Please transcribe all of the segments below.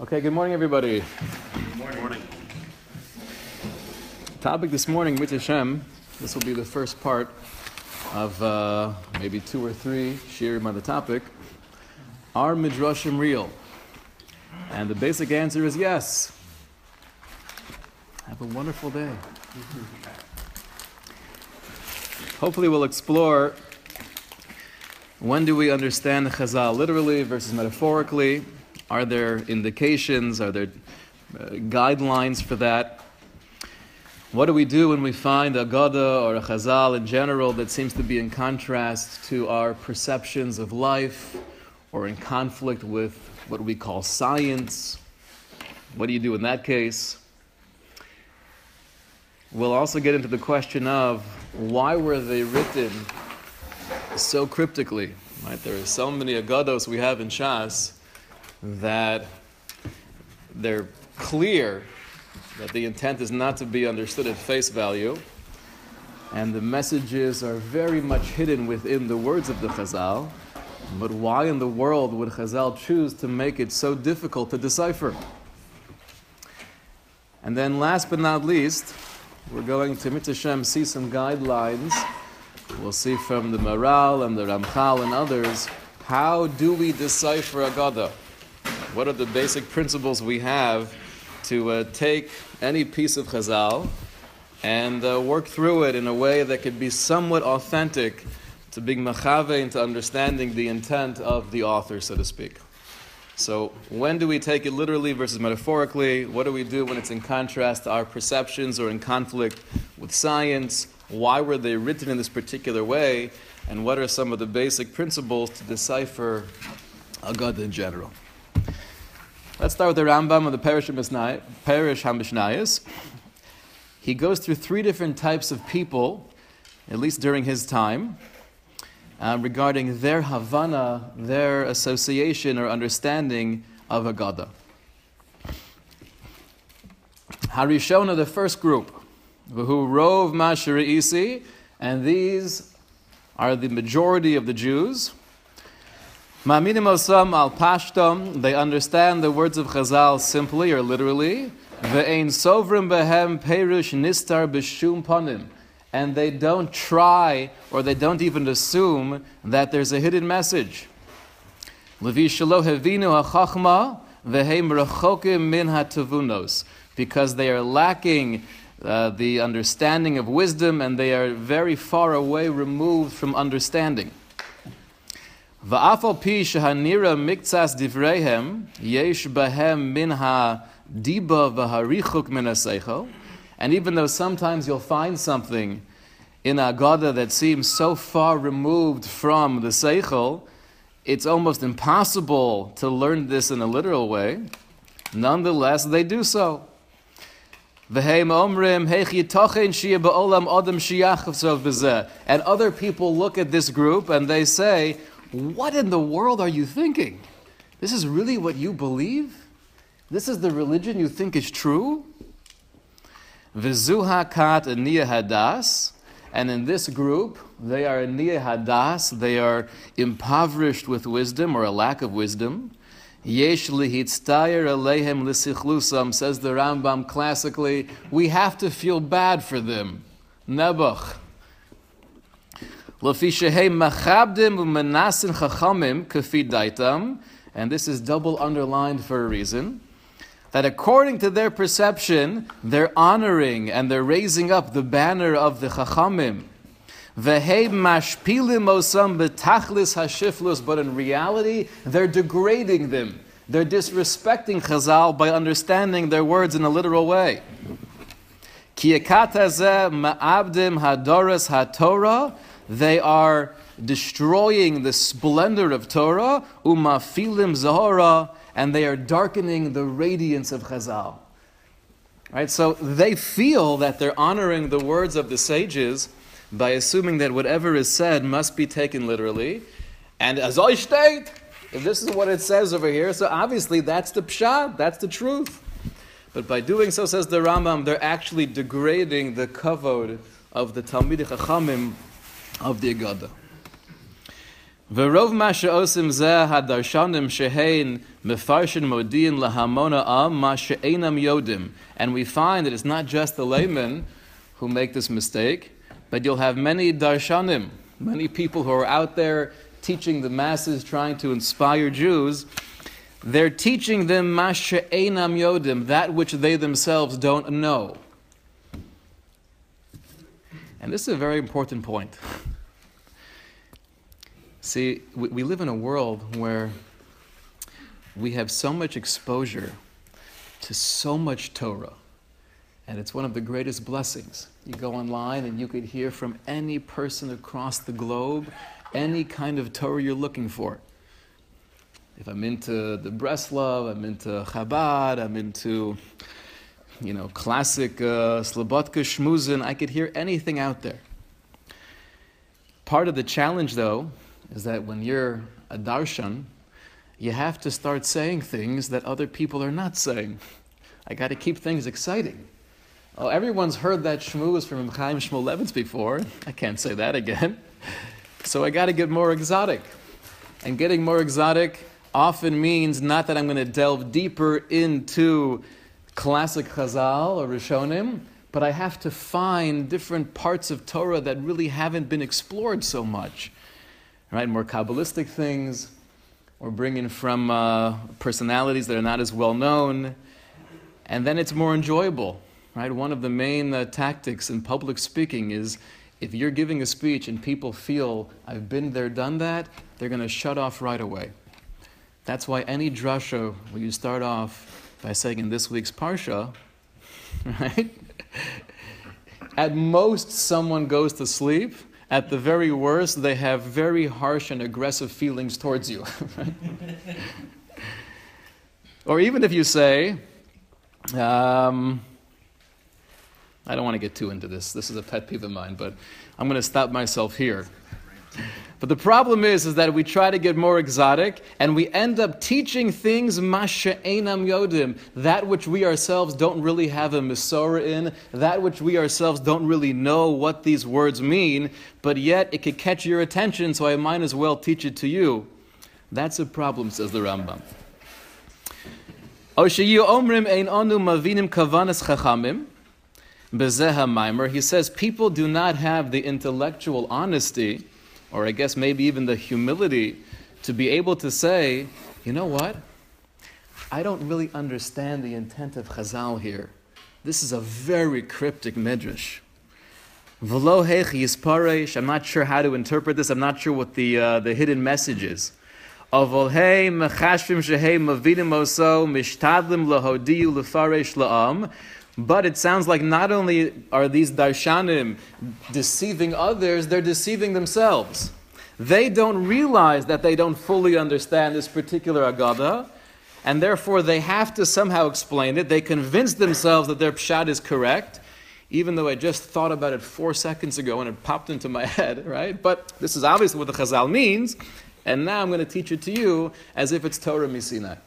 Okay, good morning, everybody. Good morning. morning. Topic this morning, with Hashem. This will be the first part of uh, maybe two or three shirim on the topic. Are midrashim real? And the basic answer is yes. Have a wonderful day. Hopefully, we'll explore when do we understand Chazal literally versus metaphorically. Are there indications? Are there uh, guidelines for that? What do we do when we find a Gada or a Chazal in general that seems to be in contrast to our perceptions of life or in conflict with what we call science? What do you do in that case? We'll also get into the question of why were they written so cryptically? Right? There are so many agados we have in Shas that they're clear that the intent is not to be understood at face value, and the messages are very much hidden within the words of the Chazal. But why in the world would Chazal choose to make it so difficult to decipher? And then, last but not least, we're going to Mitzvah see some guidelines. We'll see from the Maharal and the Ramchal and others how do we decipher a Agada? What are the basic principles we have to uh, take any piece of Chazal and uh, work through it in a way that could be somewhat authentic to being machave into understanding the intent of the author, so to speak. So, when do we take it literally versus metaphorically? What do we do when it's in contrast to our perceptions or in conflict with science? Why were they written in this particular way? And what are some of the basic principles to decipher a Agad in general? Let's start with the Rambam of the Perush HaMishnayos. He goes through three different types of people, at least during his time, uh, regarding their Havana, their association or understanding of Agada. Harishona, the first group, who rove Mashari'isi, and these are the majority of the Jews. Ma'aminim osam al pashtom, they understand the words of Chazal simply or literally. Ve'ein sovrim behem perush nistar b'shum panim and they don't try or they don't even assume that there's a hidden message. Levi shelo hevinu ha'chachma ve'heim rechokim min ha'tavunos. Because they are lacking uh, the understanding of wisdom and they are very far away removed from understanding. Va'afal pi shehanira miktsas divrehem yesh bahem min ha diba v'harichuk min And even though sometimes you'll find something in Agada that seems so far removed from the Seichel, it's almost impossible to learn this in a literal way. Nonetheless, they do so. And other people look at this group and they say, what in the world are you thinking? This is really what you believe? This is the religion you think is true? Vizuha kat hadas. And in this group, they are niya hadas, they are impoverished with wisdom or a lack of wisdom. Yesh lihitztayer alehem lisichlusam, says the Rambam classically, we have to feel bad for them. Nebuch. Lafishehe machabdim umenasin chachamim kafi daitam, and this is double underlined for a reason that according to their perception, they're honoring and they're raising up the banner of the Chachamim. But in reality, they're degrading them. They're disrespecting Chazal by understanding their words in a literal way. They are destroying the splendor of Torah. Umafilim zahora and they are darkening the radiance of Chazal. Right? So they feel that they're honoring the words of the sages by assuming that whatever is said must be taken literally. And as I state, if this is what it says over here, so obviously that's the pshat, that's the truth. But by doing so, says the Rambam, they're actually degrading the kavod of the Talmidei Chachamim of the Agada. V'rov ma she'osim zeh hadarshanim shehein mefarshin modin lahamona am ma she'enam yodim. And we find that it's not just the laymen who make this mistake, but you'll have many darshanim, many people who are out there teaching the masses, trying to inspire Jews. They're teaching them ma she'enam yodim, that which they themselves don't know. And this is a very important point. See, we, we live in a world where we have so much exposure to so much Torah. And it's one of the greatest blessings. You go online and you could hear from any person across the globe any kind of Torah you're looking for. If I'm into the Breslov, I'm into Chabad, I'm into, you know, classic uh, Slabodka Shmuzin, I could hear anything out there. Part of the challenge, though, is that when you're a darshan, you have to start saying things that other people are not saying. I got to keep things exciting. Oh, everyone's heard that shmooze from Chaim Shmulevitz before. I can't say that again. So I got to get more exotic. And getting more exotic often means not that I'm going to delve deeper into classic Chazal or Rishonim, but I have to find different parts of Torah that really haven't been explored so much right? More Kabbalistic things, or bring in from uh, personalities that are not as well known, and then it's more enjoyable, right? One of the main uh, tactics in public speaking is if you're giving a speech and people feel, I've been there, done that, they're going to shut off right away. That's why any drasha, where you start off by saying in this week's parsha, right? At most, someone goes to sleep at the very worst, they have very harsh and aggressive feelings towards you. or even if you say, um, I don't want to get too into this. This is a pet peeve of mine, but I'm going to stop myself here. But the problem is, is that we try to get more exotic and we end up teaching things masha'enam yodim, that which we ourselves don't really have a Masorah in, that which we ourselves don't really know what these words mean, but yet it could catch your attention, so I might as well teach it to you. That's a problem, says the Rambam. He says people do not have the intellectual honesty or I guess maybe even the humility to be able to say, you know what? I don't really understand the intent of Chazal here. This is a very cryptic midrash. I'm not sure how to interpret this. I'm not sure what the, uh, the hidden message is. But it sounds like not only are these darshanim deceiving others, they're deceiving themselves. They don't realize that they don't fully understand this particular agada, and therefore they have to somehow explain it. They convince themselves that their pshat is correct, even though I just thought about it four seconds ago and it popped into my head, right? But this is obviously what the Chazal means, and now I'm going to teach it to you as if it's Torah MiSinai.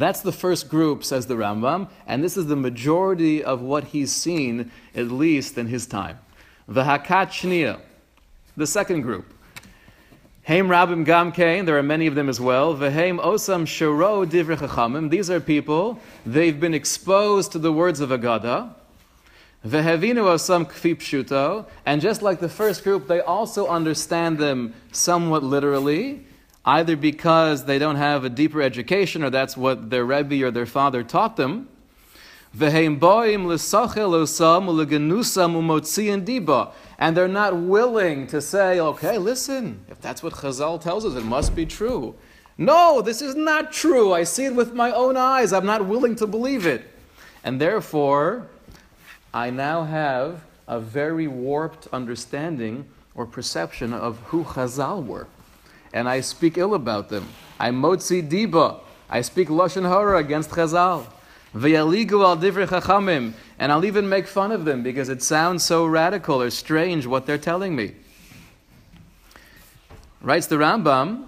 That's the first group, says the Rambam, and this is the majority of what he's seen, at least in his time. The Hakat Shnia, the second group. Haim Rabim Gamkein, there are many of them as well. Vehaim Osam Shiro Divrei Chachamim, these are people, they've been exposed to the words of Agada. Vehavinu Osam Kfi Pshuto, and just like the first group, they also understand them somewhat literally either because they don't have a deeper education or that's what their Rebbe or their father taught them. And they're not willing to say, okay, listen, if that's what Chazal tells us, it must be true. No, this is not true. I see it with my own eyes. I'm not willing to believe it. And therefore, I now have a very warped understanding or perception of who Chazal were and I speak ill about them. I motzi diba. I speak lashon hara against Chazal. V'yaligu al divrei chachamim, and I'll even make fun of them because it sounds so radical or strange what they're telling me. Writes the Rambam,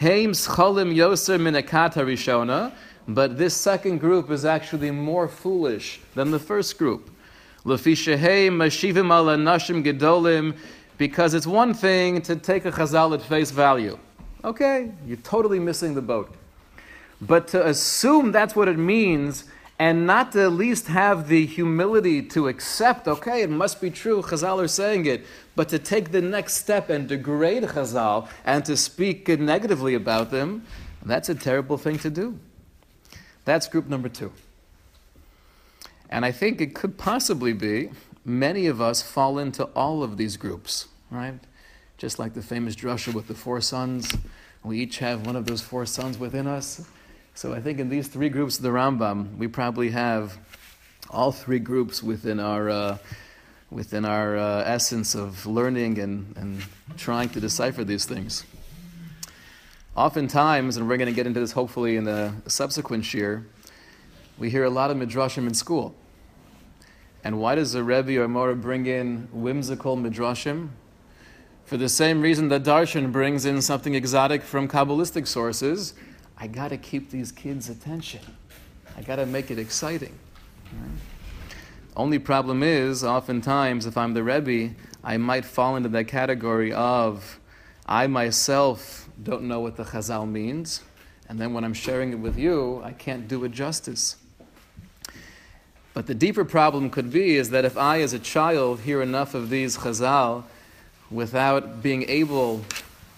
Heim scholim yoser minakat harishona, but this second group is actually more foolish than the first group. Lefi shehei mashivim ala nashim gedolim Because it's one thing to take a chazal at face value. Okay, you're totally missing the boat. But to assume that's what it means and not to at least have the humility to accept, okay, it must be true, Chazal are saying it, but to take the next step and degrade Chazal and to speak negatively about them, that's a terrible thing to do. That's group number two. And I think it could possibly be many of us fall into all of these groups, right? Just like the famous drasha with the four sons. We each have one of those four sons within us. So I think in these three groups of the Rambam, we probably have all three groups within our, uh, within our uh, essence of learning and, and trying to decipher these things. Oftentimes, and we're going to get into this hopefully in the subsequent year, we hear a lot of midrashim in school. And why does the Rebbe or Mora bring in whimsical midrashim? For the same reason that Darshan brings in something exotic from Kabbalistic sources, I got to keep these kids' attention. I got to make it exciting. Right? Only problem is, oftentimes, if I'm the Rebbe, I might fall into that category of I myself don't know what the Chazal means, and then when I'm sharing it with you, I can't do it justice. But the deeper problem could be is that if I, as a child, hear enough of these Chazal without being able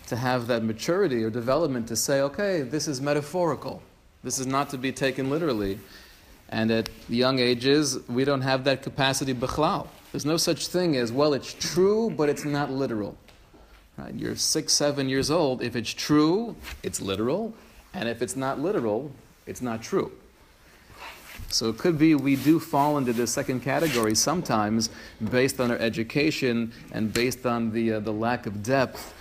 to have that maturity or development to say, okay, this is metaphorical, this is not to be taken literally. And at young ages, we don't have that capacity bichlal. There's no such thing as, well, it's true, but it's not literal. Right? You're six, seven years old. If it's true, it's literal. And if it's not literal, it's not true. So it could be we do fall into this second category sometimes based on our education and based on the, uh, the lack of depth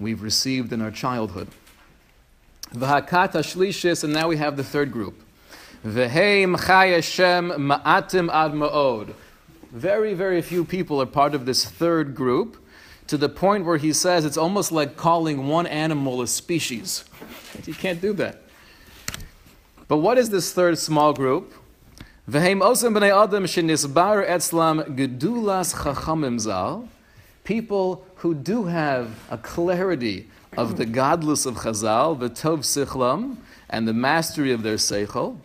we've received in our childhood. V'hakat shlishis, and now we have the third group. V'heim chayashem ma'atim ad. Very, very few people are part of this third group to the point where he says it's almost like calling one animal a species. You can't do that. But what is this third small group? V'heim osam b'nei adam shenisbar etzlam gedulas chachamim zal. People who do have a clarity of the godless of Chazal, the tov sichlam, and the mastery of their seichel,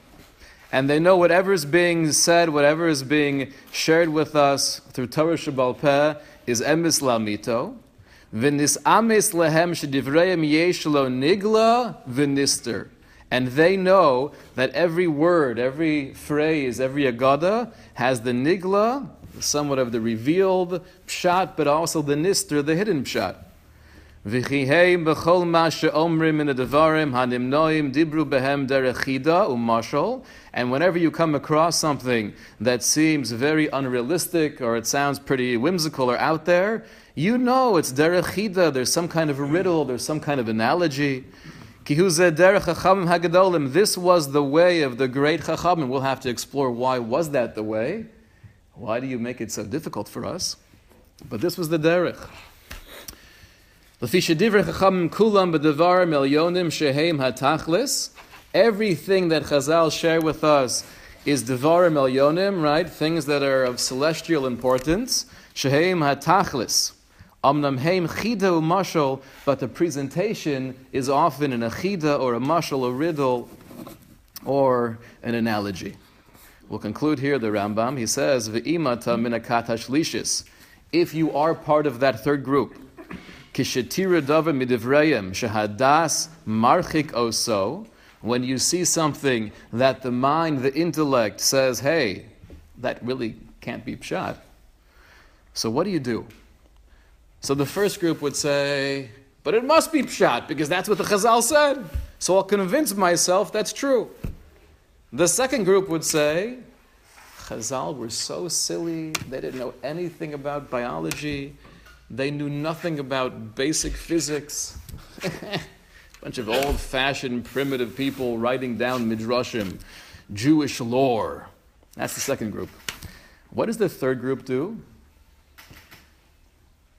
and they know whatever is being said, whatever is being shared with us through Torah Sheba'al Peh is emis lamito. V'nis amis lehem shedivreim yesh lo nigla v'nister. And they know that every word, every phrase, every agada has the nigla, somewhat of the revealed pshat, but also the nister, the hidden pshat. And whenever you come across something that seems very unrealistic or it sounds pretty whimsical or out there, you know it's derechida. There's some kind of a riddle. There's some kind of analogy. This was the way of the great Chachamim. We'll have to explore why was that the way. Why do you make it so difficult for us? But this was the derech. Everything that Chazal share with us is devarim elyonim, right? Things that are of celestial importance. Sheheim hatachlis. Amnam heim chida but the presentation is often an achida or a mashal, a riddle, or an analogy. We'll conclude here the Rambam. He says. If you are part of that third group, kishetira dava midivrayim shahadas marchik oso. When you see something that the mind, the intellect says, "Hey, that really can't be pshat." So what do you do? So the first group would say, but it must be pshat because that's what the Chazal said. So I'll convince myself that's true. The second group would say, Chazal were so silly, they didn't know anything about biology, they knew nothing about basic physics. Bunch of old fashioned, primitive people writing down midrashim, Jewish lore. That's the second group. What does the third group do?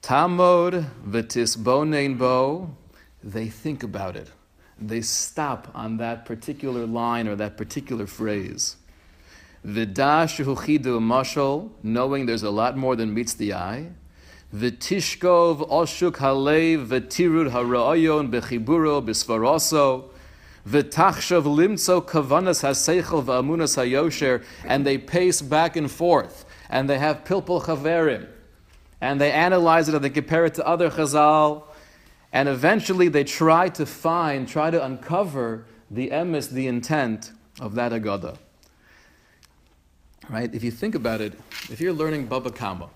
Tamod v'tisbonein bo, they think about it. They stop on that particular line or that particular phrase. V'dash huchidu mashal, knowing there's a lot more than meets the eye. V'tishkov oshuk halev v'tirud hara'ayon bechiburo b'svaroso. V'tachshav limtso kavanas haseichel v'amunas hayosher. And they pace back and forth. And they have pilpul chaverim. And they analyze it and they compare it to other chazal. And eventually they try to find, try to uncover the emes, the intent of that agada. Right? If you think about it, if you're learning Baba Kama,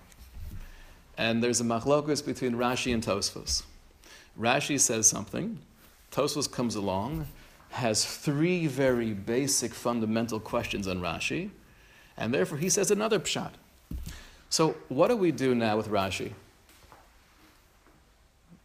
and there's a machlokus between Rashi and Tosfos. Rashi says something, Tosfos comes along, has three very basic fundamental questions on Rashi, and therefore he says another pshat. So what do we do now with Rashi?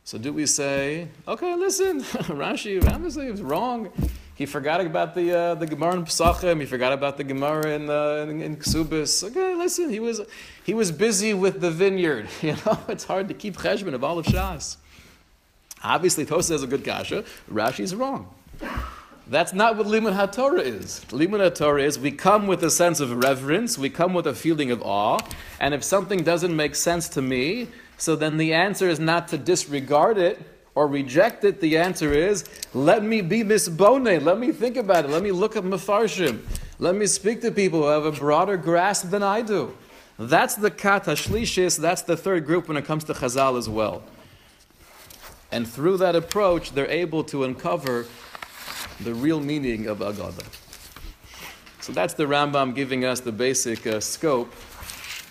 So do we say, okay, listen, Rashi obviously was wrong. He forgot about the uh, the Gemara in Pesachim. He forgot about the Gemara in, uh, in, in Ksubis. Okay, listen, he was he was busy with the vineyard. You know, it's hard to keep cheshbon of all of Shas. Obviously, Tosa has a good kasha. Rashi's wrong. That's not what Limud HaTorah is. Limud HaTorah is we come with a sense of reverence, we come with a feeling of awe, and if something doesn't make sense to me, so then the answer is not to disregard it, or reject it, the answer is, let me be misbone, let me think about it, let me look at mafarshim, let me speak to people who have a broader grasp than I do. That's the kat hashlishis, that's the third group when it comes to chazal as well. And through that approach, they're able to uncover the real meaning of Agada. So that's the Rambam giving us the basic uh, scope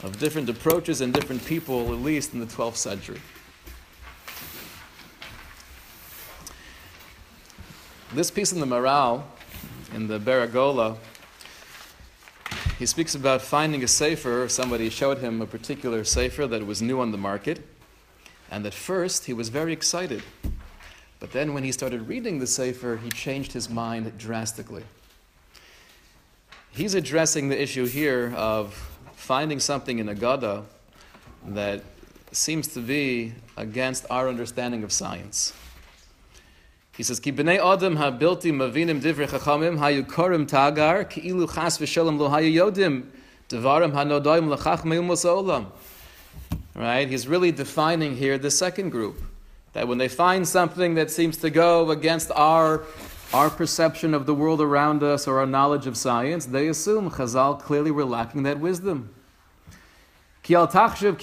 of different approaches and different people, at least in the 12th century. This piece in the Maharal, in the Be'er HaGolah, he speaks about finding a sefer. Somebody showed him a particular sefer that was new on the market, and at first he was very excited. But then when he started reading the sefer, he changed his mind drastically. He's addressing the issue here of finding something in Agada that seems to be against our understanding of science. He says, "Ki b'nei adam ha-bilti mavinim divrei chachamim ha-yukorim tagar ki ilu chas v'sholem lo ha-yodim devarim ha-nodoim l'chachmeim olam." Right? He's really defining here the second group. That when they find something that seems to go against our, our perception of the world around us or our knowledge of science, they assume Chazal clearly were lacking that wisdom. Ki chachamim.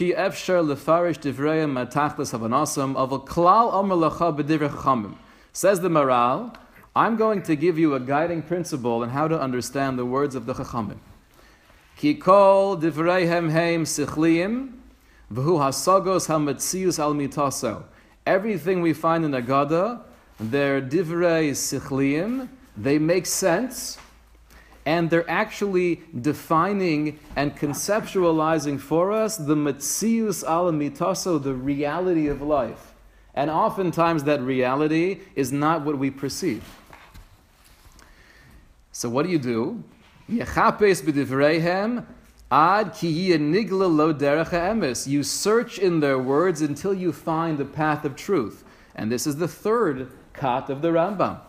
Says the Maharal, I'm going to give you a guiding principle on how to understand the words of the Chachamim. Ki kol divreihem heim sichliim, v'hu hasagos hametzius al mitaso. Everything we find in Agada, they're divrei sichliim, they make sense, and they're actually defining and conceptualizing for us the metzius al mitaso, the reality of life. And oftentimes that reality is not what we perceive. So what do you do? Yechapes ad nigla lo derech You search in their words until you find the path of truth. And this is the third kat of the Rambam.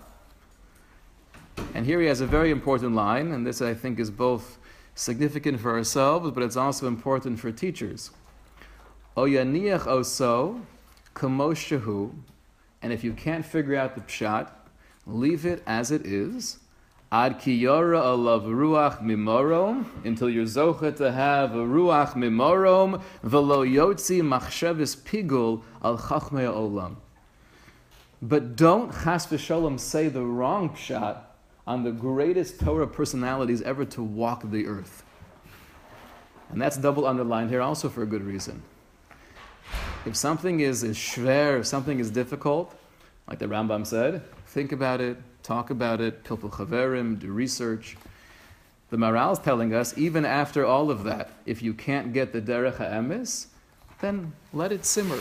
And here he has a very important line, and this I think is both significant for ourselves, but it's also important for teachers. Oyaniach oso kamoshahu, and if you can't figure out the pshat, leave it as it is. Ad kiyara alav ruach mimorom, until you're zocha to have a ruach mimorom, velo yotzi machshevis pigul al chachmei olam. But don't chas v'sholem say the wrong pshat on the greatest Torah personalities ever to walk the earth. And that's double underlined here also for a good reason. If something is, is schwer, if something is difficult, like the Rambam said, think about it, talk about it, pilpul chaverim, do research. The Maharal is telling us, even after all of that, if you can't get the derech ha'emes, then let it simmer.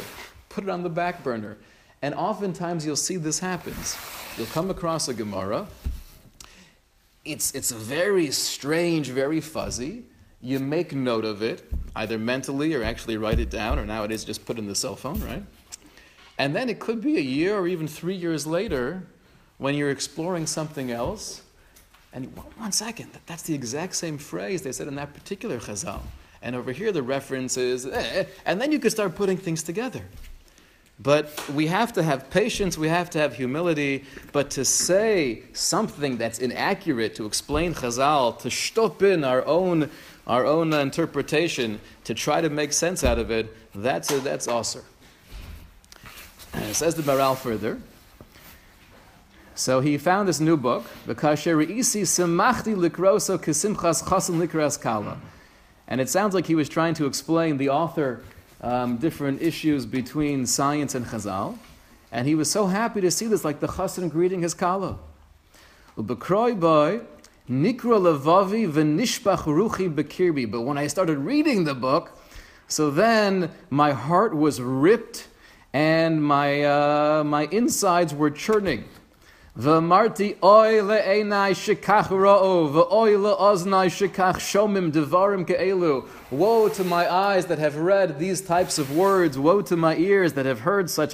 Put it on the back burner. And oftentimes you'll see this happens. You'll come across a Gemara. It's, it's very strange, very fuzzy you make note of it, either mentally or actually write it down, or nowadays just put in the cell phone, right? And then it could be a year or even three years later when you're exploring something else, and one second, that's the exact same phrase they said in that particular chazal. and over here the reference is, eh, and then you could start putting things together. But we have to have patience, we have to have humility, but to say something that's inaccurate, to explain Chazal, to stop in our own, our own interpretation, to try to make sense out of it, that's, a, that's awesome. And says the Maharal further. So he found this new book. And it sounds like he was trying to explain the author um, different issues between science and Chazal. And he was so happy to see this, like the chassan greeting his kala. Ubekroy boy. But when I started reading the book, so then my heart was ripped and my, uh, my insides were churning. V'marti oy le'enai shekach ra'o, v'oy le'oznai shekach shomim devarim ke'elu. Woe to my eyes that have read these types of words. Woe to my ears that have heard such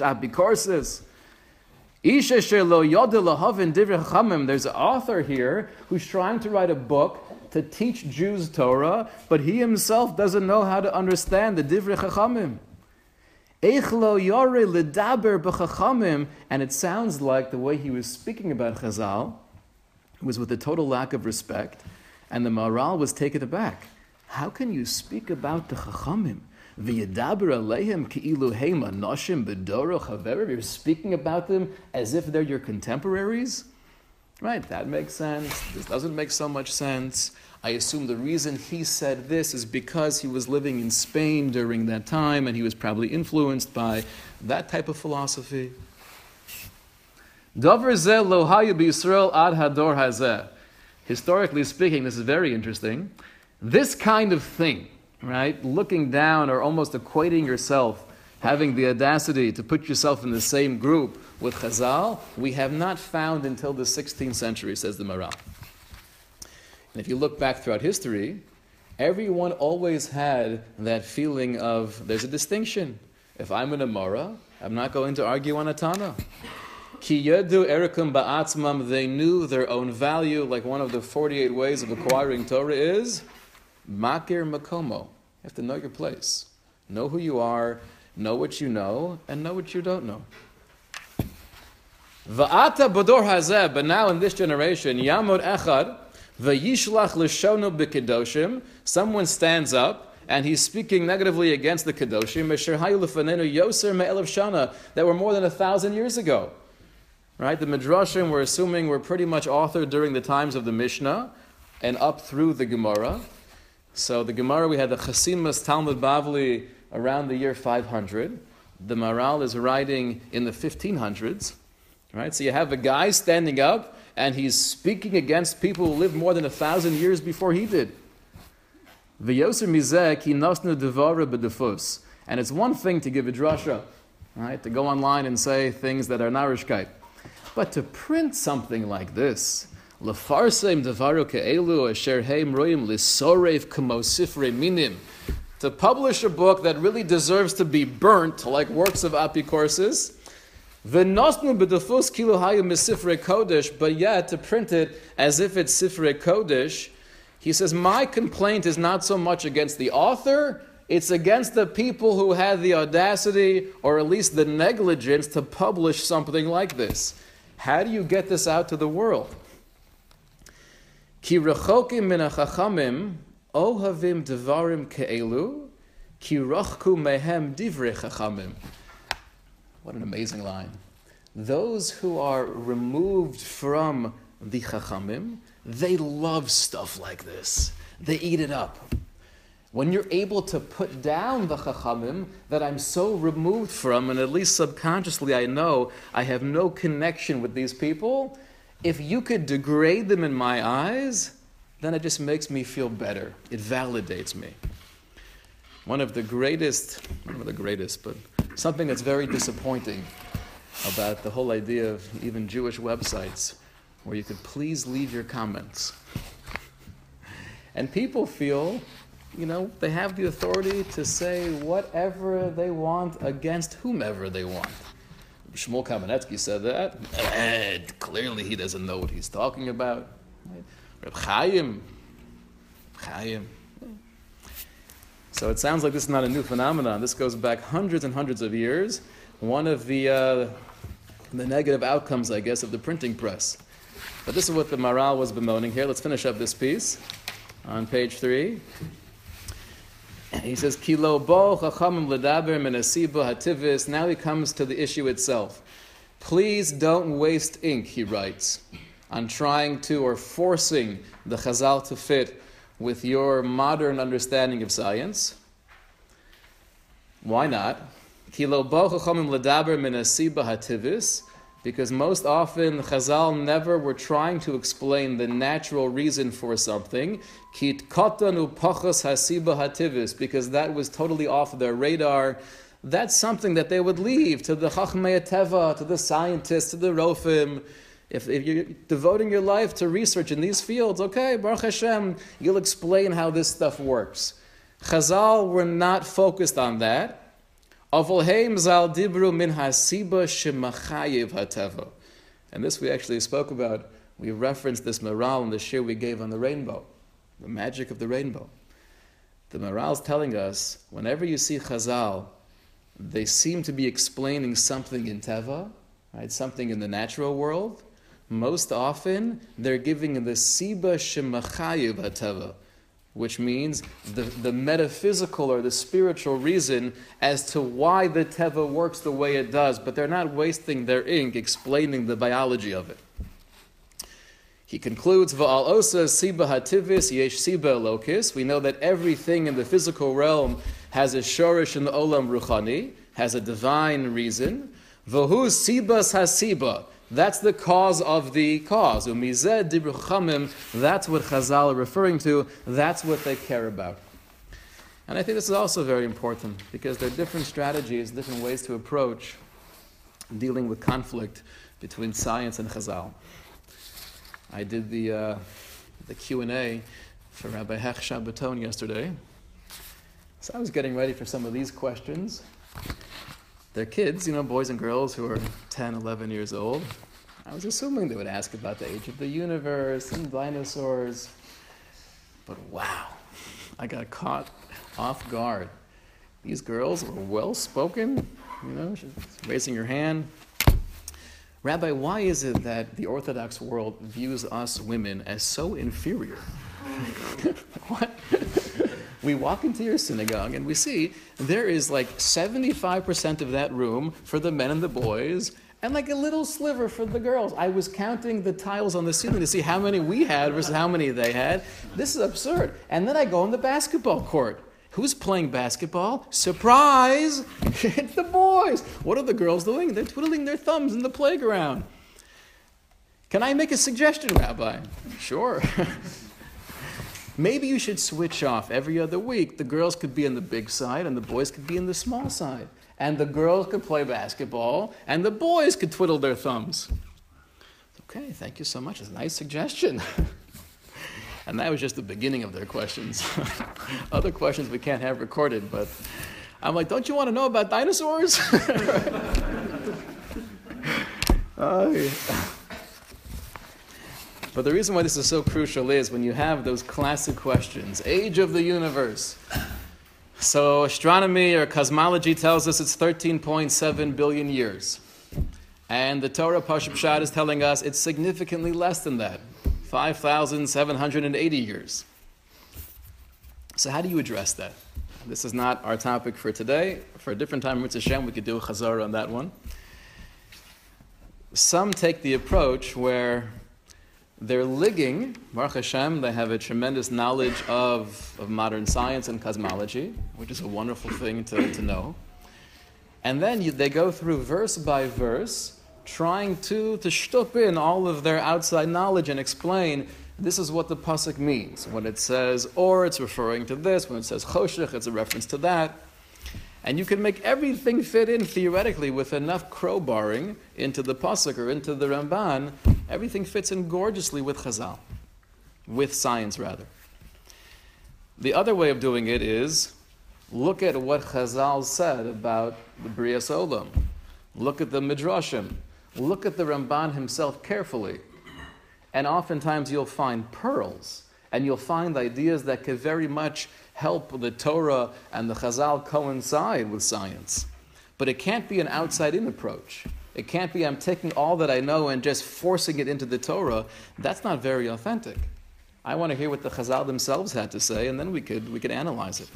divrei. There's an author here who's trying to write a book to teach Jews Torah, but he himself doesn't know how to understand the divrei chachamim. And it sounds like the way he was speaking about Chazal was with a total lack of respect, and the Maharal was taken aback. How can you speak about the Chachamim? You're speaking about them as if they're your contemporaries? Right, that makes sense. This doesn't make so much sense. I assume the reason he said this is because he was living in Spain during that time and he was probably influenced by that type of philosophy. Historically speaking, this is very interesting. This kind of thing, right, looking down or almost equating yourself, having the audacity to put yourself in the same group with Chazal, we have not found until the 16th century, says the Maharal. And if you look back throughout history, everyone always had that feeling of there's a distinction. If I'm an Amora, I'm not going to argue on a Tana. Ki yedu erikum ba'atzmam, they knew their own value, like one of the 48 ways of acquiring Torah is makir makomo. You have to know your place. Know who you are, know what you know, and know what you don't know. Va'ata bodor hazeh, but now in this generation, yamod echad, Vayishlach l'shono b'kedoshim. Someone stands up and he's speaking negatively against the kedoshim. Yoser me'elav shana that were more than a thousand years ago. Right? The midrashim we're assuming were pretty much authored during the times of the Mishnah and up through the Gemara. So the Gemara we had the Chasimas Talmud Bavli around the year 500. The Maharal is writing in the 1500s. Right? So you have a guy standing up and he's speaking against people who lived more than a thousand years before he did. And it's one thing to give a drasha, right, to go online and say things that are narishkeit. But to print something like this, to publish a book that really deserves to be burnt, like works of apicorsis, V'nosnu b'defus kilo hayu misifre kodesh, but yet to print it as if it's sifre kodesh, he says, my complaint is not so much against the author, it's against the people who had the audacity or at least the negligence to publish something like this. How do you get this out to the world? Ki rechokim min chachamim ohavim devarim ke'elu, ki mehem divrei chachamim. What an amazing line. Those who are removed from the Chachamim, they love stuff like this. They eat it up. When you're able to put down the Chachamim that I'm so removed from, and at least subconsciously I know I have no connection with these people, if you could degrade them in my eyes, then it just makes me feel better. It validates me. One of the greatest, one of the greatest, but something that's very disappointing about the whole idea of even Jewish websites where you could please leave your comments. And people feel, you know, they have the authority to say whatever they want against whomever they want. Shmuel Kamenetsky said that. And clearly he doesn't know what he's talking about. Reb Chaim, Chaim, So it sounds like this is not a new phenomenon. This goes back hundreds and hundreds of years. One of the, uh, the negative outcomes, I guess, of the printing press. But this is what the Maharal was bemoaning here. Let's finish up this piece on page three. He says, Kilo bo chachamim hativis. Now he comes to the issue itself. Please don't waste ink, he writes, on trying to or forcing the Chazal to fit with your modern understanding of science. Why not? Because most often Chazal never were trying to explain the natural reason for something. Because that was totally off their radar. That's something that they would leave to the Chachmei Teva, to the scientists, to the Rofim. If, if, you're devoting your life to research in these fields, okay, Baruch Hashem, you'll explain how this stuff works. Chazal were not focused on that. And this we actually spoke about. We referenced this Maharal in the shir we gave on the rainbow, the magic of the rainbow. The Maharal is telling us whenever you see Chazal, they seem to be explaining something in Teva, right? Something in the natural world. Most often, they're giving the Siba Shemachayev Hateva which means the, the metaphysical or the spiritual reason as to why the teva works the way it does, but they're not wasting their ink explaining the biology of it. He concludes, Va'al osa siba hativis yesh siba lokis. We know that everything in the physical realm has a shorish in the olam ruchani, has a divine reason. Vahu sibas hasiba. That's the cause of the cause. Umizeh dibruchamim, that's what Chazal are referring to, that's what they care about. And I think this is also very important because there are different strategies, different ways to approach dealing with conflict between science and Chazal. I did the, uh, the Q&A for Rabbi Hech Shabbaton yesterday. So I was getting ready for some of these questions. They're kids, you know, boys and girls who are 10, 11 years old. I was assuming they would ask about the age of the universe and dinosaurs. But wow, I got caught off guard. These girls were well spoken, you know, raising your hand. Rabbi, why is it that the Orthodox world views us women as so inferior? what? We walk into your synagogue and we see there is like 75% of that room for the men and the boys and like a little sliver for the girls. I was counting the tiles on the ceiling to see how many we had versus how many they had. This is absurd. And then I go in the basketball court. Who's playing basketball? Surprise! it's the boys. What are the girls doing? They're twiddling their thumbs in the playground. Can I make a suggestion, Rabbi? Sure. Maybe you should switch off every other week. The girls could be on the big side and the boys could be in the small side. And the girls could play basketball and the boys could twiddle their thumbs. Okay, thank you so much. It's a nice suggestion. and that was just the beginning of their questions. Other questions we can't have recorded, but I'm like, don't you want to know about dinosaurs? oh, yeah. But the reason why this is so crucial is when you have those classic questions age of the universe. So, astronomy or cosmology tells us it's 13.7 billion years. And the Torah Pashut Pshat is telling us it's significantly less than that 5,780 years. So, how do you address that? This is not our topic for today. For a different time, Mitzvah Shem, we could do a chazara on that one. Some take the approach where they're ligging, Baruch Hashem, they have a tremendous knowledge of, of modern science and cosmology, which is a wonderful thing to, to know. And then you, they go through verse by verse, trying to, to shtup in all of their outside knowledge and explain this is what the pasuk means. When it says or, it's referring to this. When it says choshech, it's a reference to that. And you can make everything fit in theoretically with enough crowbarring into the pasuk or into the Ramban. Everything fits in gorgeously with Chazal, with science rather. The other way of doing it is look at what Chazal said about the Brias Olam. Look at the Midrashim. Look at the Ramban himself carefully. And oftentimes you'll find pearls and you'll find ideas that could very much help the Torah and the Chazal coincide with science. But it can't be an outside in approach. It can't be I'm taking all that I know and just forcing it into the Torah. That's not very authentic. I want to hear what the Chazal themselves had to say, and then we could, we could analyze it.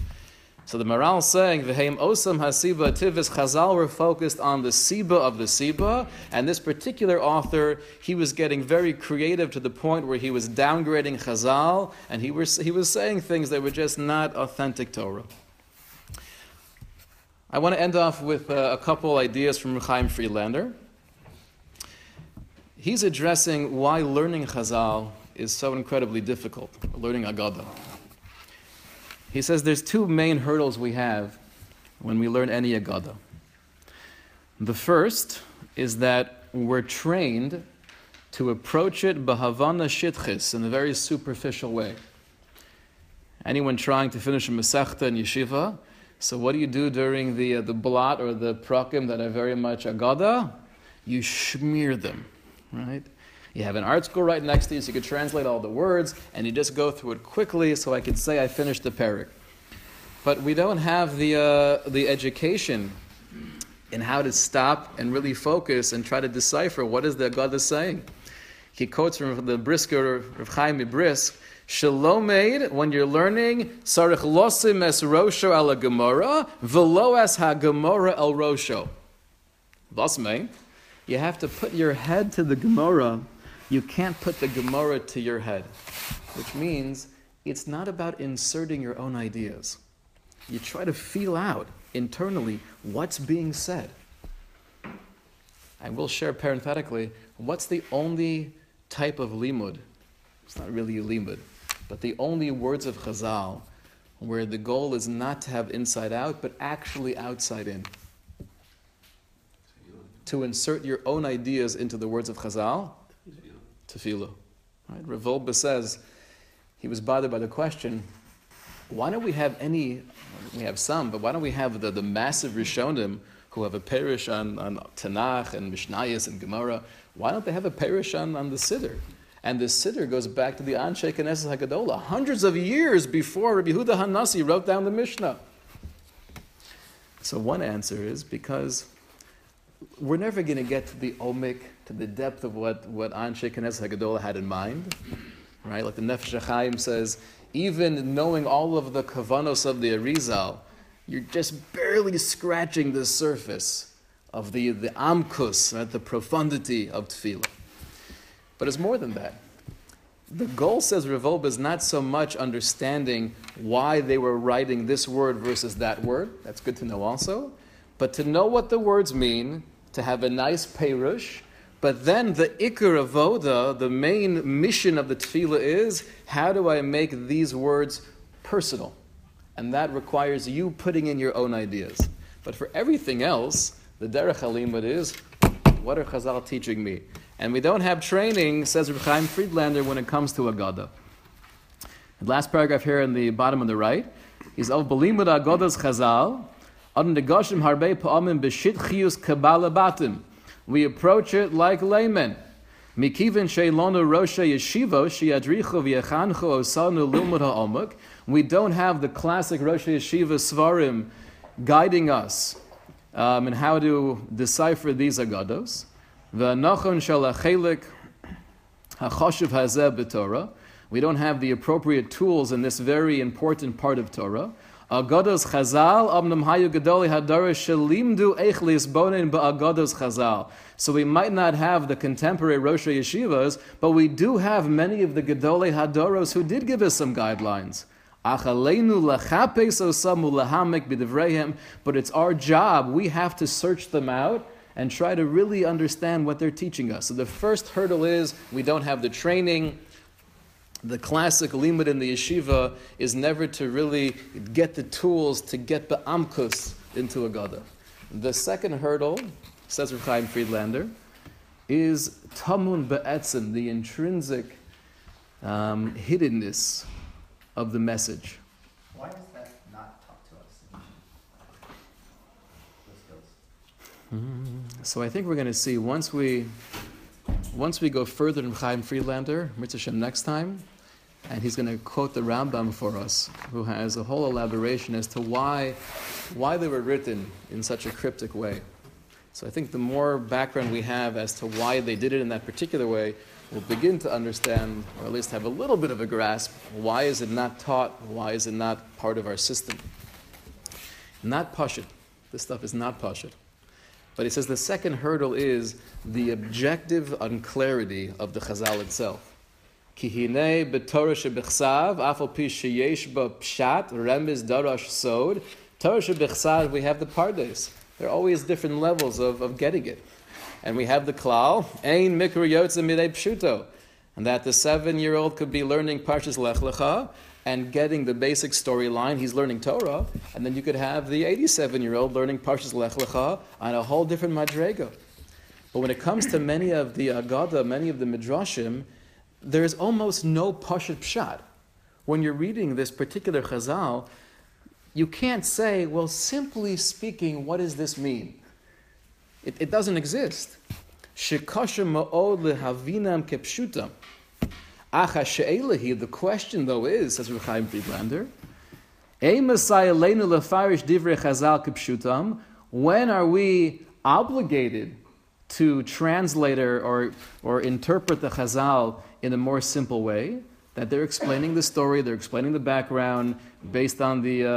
So the Maharal saying, V'heim osam hasiba tivis Chazal were focused on the siba of the siba, and this particular author, he was getting very creative to the point where he was downgrading Chazal, and he was, he was saying things that were just not authentic Torah. I want to end off with uh, a couple ideas from Chaim Friedlander. He's addressing why learning Chazal is so incredibly difficult, learning Agadah. He says there's two main hurdles we have when we learn any Agada. The first is that we're trained to approach it bahavana shitchis in a very superficial way. Anyone trying to finish a Masechta in yeshiva, so what do you do during the, uh, the blot or the prakim that are very much Agada? You smear them, right? You have an ArtScroll right next to you, so you can translate all the words, and you just go through it quickly so I can say I finished the parak. But we don't have the, uh, the education in how to stop and really focus and try to decipher what is the God is saying. He quotes from the Brisker of Chaim Brisk, Shalomed, when you're learning, Sarich losim es rosho ala gemara, velo es ha gemara el rosho. Vasme, you have to put your head to the Gemara you can't put the Gemara to your head, which means it's not about inserting your own ideas. You try to feel out internally what's being said. I will share parenthetically what's the only type of limud? It's not really a limud, but the only words of Chazal where the goal is not to have inside out, but actually outside in. To insert your own ideas into the words of Chazal tefillah. Right? Rav Wolbe says he was bothered by the question, why don't we have any, we have some, but why don't we have the, the massive Rishonim who have a perush on, on Tanakh and Mishnayos and Gemara, why don't they have a perush on, on the Siddur? And the Siddur goes back to the Anshe Knesset Hagadola, hundreds of years before Rabbi Yehuda Hanasi wrote down the Mishnah. So one answer is because we're never going to get to the omic, to the depth of what, what Anshe Knesset Hagadola had in mind. Right? Like the Nefesh HaChaim says, even knowing all of the kavanos of the Arizal, you're just barely scratching the surface of the, the amkus, right? the profundity of tefillah. But it's more than that. The goal, says Rav Wolbe, is not so much understanding why they were writing this word versus that word. That's good to know also. But to know what the words mean, to have a nice perush. But then the ikar avoda, the main mission of the tefillah is how do I make these words personal? And that requires you putting in your own ideas. But for everything else, the derech halimud is what are Chazal teaching me? And we don't have training, says Reb Chaim Friedlander, when it comes to Agada. The last paragraph here in the bottom on the right is of Belimud Agadas Chazal, we approach it like laymen. Mikivin sheilonu rosha yeshivo shiadrichu v'yachanchu osanu lumud ha'omek. We don't have the classic Rosh Yeshiva svarim guiding us um, in how to decipher these agados. V'nachon shalachelik hachoshev hazeh b'Torah. We don't have the appropriate tools in this very important part of Torah. Agados Chazal, Abnam Hayu Gedoli Hadoros Shalimdu Eichlis Bonin Ba'agados Chazal. So we might not have the contemporary Rosh Yeshivas, but we do have many of the Gedoli Hadoros who did give us some guidelines. But it's our job, we have to search them out and try to really understand what they're teaching us. So the first hurdle is we don't have the training the classic limud in the yeshiva is never to really get the tools to get the amkus into a gada. The second hurdle, says Rav Chaim Friedlander, is tamun be'etzim, the intrinsic um, hiddenness of the message. Why is that not taught to us? Mm-hmm. So I think we're going to see once we once we go further in Chaim Friedlander, Mitzvah next time, and he's going to quote the Rambam for us, who has a whole elaboration as to why, why they were written in such a cryptic way. So I think the more background we have as to why they did it in that particular way, we'll begin to understand, or at least have a little bit of a grasp, why is it not taught, why is it not part of our system. Not pashit. This stuff is not pashit. But he says the second hurdle is the objective unclarity of the Chazal itself. Ki hine b'torah shebichsav, afal pi sheyesh ba pshat, remiz darash sod. Torah we have the pardes. There are always different levels of, of getting it. And we have the klal, ein mikra yotze midei pshuto. And that the seven-year-old could be learning Parshas Lech Lecha and getting the basic storyline. He's learning Torah. And then you could have the 87-year-old learning Parshas Lech Lecha on a whole different madrega. But when it comes to many of the Agada, many of the Midrashim, there's almost no Pashat Pshat. When you're reading this particular Chazal, you can't say, well, simply speaking, what does this mean? It, it doesn't exist. The question though is, says Reb Chaim Friedlander, when are we obligated to translate or, or interpret the Chazal in a more simple way, that they're explaining the story, they're explaining the background based on the, uh,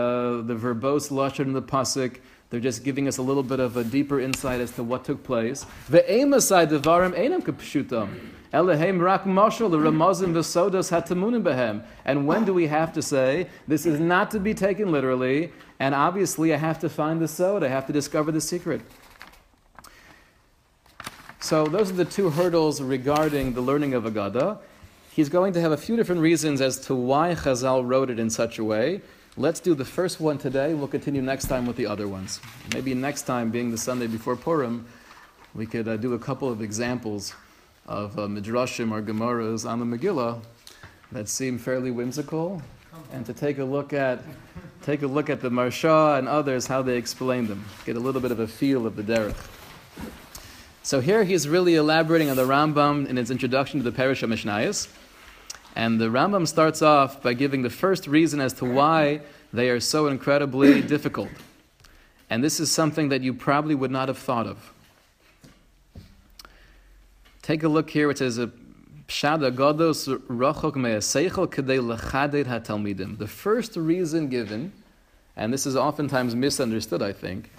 the verbose lashon in the pasuk. They're just giving us a little bit of a deeper insight as to what took place. Ve'emasai devarim einam kapshutam. Eloheim rak the ramazim v'sodas hatamunim behem. And when do we have to say this is not to be taken literally? And obviously, I have to find the sod. I have to discover the secret. So those are the two hurdles regarding the learning of Agada. He's going to have a few different reasons as to why Chazal wrote it in such a way. Let's do the first one today. We'll continue next time with the other ones. Maybe next time, being the Sunday before Purim, we could uh, do a couple of examples of uh, midrashim or gemaras on the Megillah that seem fairly whimsical, and to take a look at take a look at the Maharsha and others how they explain them. Get a little bit of a feel of the derech. So here he's really elaborating on the Rambam in his introduction to the Perush of Mishnayos. And the Rambam starts off by giving the first reason as to why they are so incredibly difficult. And this is something that you probably would not have thought of. Take a look here. It says. The first reason given, and this is oftentimes misunderstood, I think,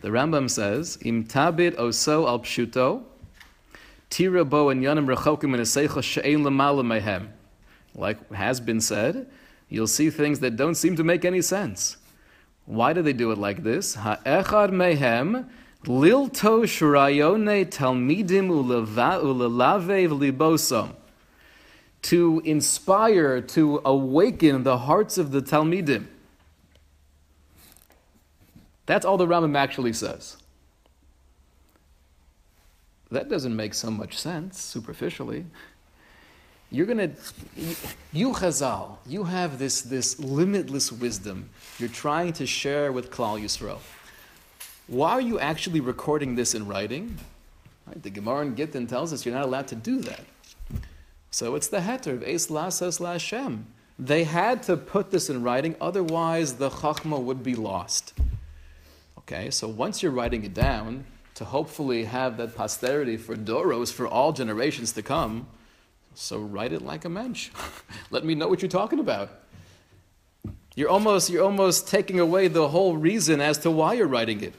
the Rambam says, Im tabit oso al pshuto, tira bo and yanim rechokim in a she'ein lamala mehem. Like has been said, you'll see things that don't seem to make any sense. Why do they do it like this? Ha'echad mehem lilto shurayone talmidim ulelavev libosom. To inspire, to awaken the hearts of the Talmidim. That's all the Rambam actually says. That doesn't make so much sense superficially. You're to, you Chazal, you have this, this limitless wisdom you're trying to share with Klal Yisrael. Why are you actually recording this in writing? Right? The Gemara in Gittin tells us you're not allowed to do that. So it's the heter of Eis Lasas Lashem. They had to put this in writing, otherwise the Chachma would be lost. Okay, so once you're writing it down, to hopefully have that posterity for Doros for all generations to come, so write it like a mensch. Let me know what you're talking about. You're almost, you're almost taking away the whole reason as to why you're writing it.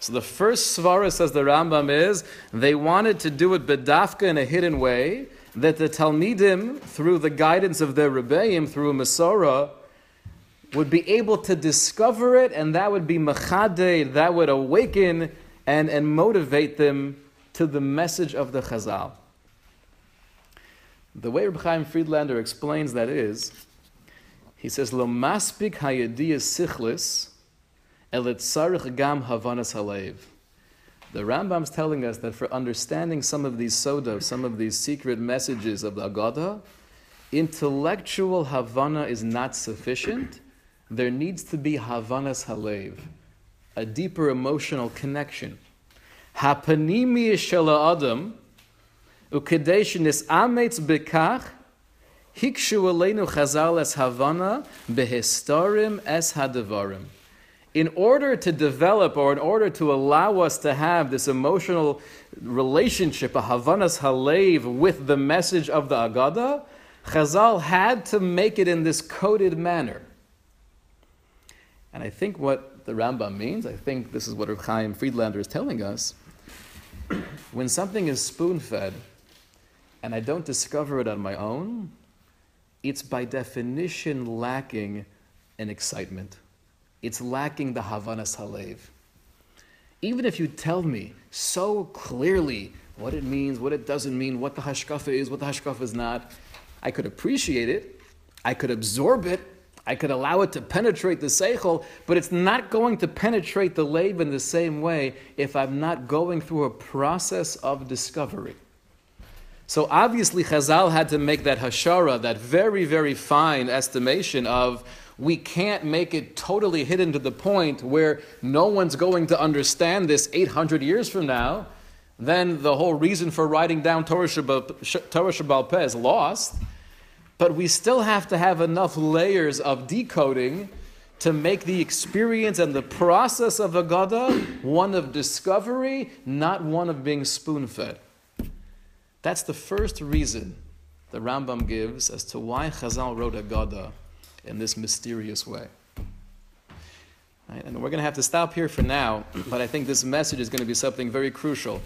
So the first svara, says the Rambam, is they wanted to do it bedafka in a hidden way, that the Talmidim, through the guidance of their Rebbeim, through a Masorah, would be able to discover it, and that would be machade, that would awaken and, and motivate them to the message of the Chazal. The way Reb Chaim Friedlander explains that is, he says, Lo maspik hayadiyah sichlis, elet sarich gam havanas halev. The Rambam's telling us that for understanding some of these soda, some of these secret messages of the Agada, intellectual Havana is not sufficient there needs to be Havanas Halev, a deeper emotional connection. Hapanimi Shala Adam, Ukadesh Ametz Bekach, Hikshu aleinu chazal es havana behistarim es hadavarim. In order to develop or in order to allow us to have this emotional relationship, a havanas halev, with the message of the Agada, Chazal had to make it in this coded manner. And I think what the Rambam means, I think this is what Reb Chaim Friedlander is telling us. When something is spoon fed and I don't discover it on my own, it's by definition lacking an excitement. It's lacking the Havanas Halev. Even if you tell me so clearly what it means, what it doesn't mean, what the hashkafa is, what the hashkafa is not, I could appreciate it, I could absorb it, I could allow it to penetrate the seichel, but it's not going to penetrate the lave in the same way if I'm not going through a process of discovery. So obviously, Chazal had to make that hashara, that very, very fine estimation of we can't make it totally hidden to the point where no one's going to understand this 800 years from now. Then the whole reason for writing down Torah Sheba'al Peh is lost but we still have to have enough layers of decoding to make the experience and the process of a Agada one of discovery, not one of being spoon fed. That's the first reason the Rambam gives as to why Chazal wrote a Agada in this mysterious way. Right? And we're going to have to stop here for now, but I think this message is going to be something very crucial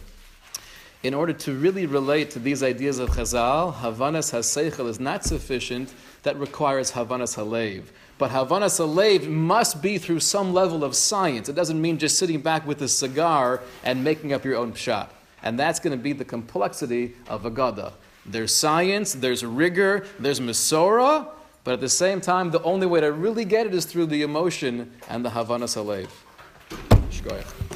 in order to really relate to these ideas of Chazal, Havanas HaSeichel is not sufficient, that requires Havanas HaLev. But Havanas HaLev must be through some level of science. It doesn't mean just sitting back with a cigar and making up your own pshat. And that's going to be the complexity of Agada. There's science, there's rigor, there's Masorah, but at the same time, the only way to really get it is through the emotion and the Havanas HaLev. Shkoyach.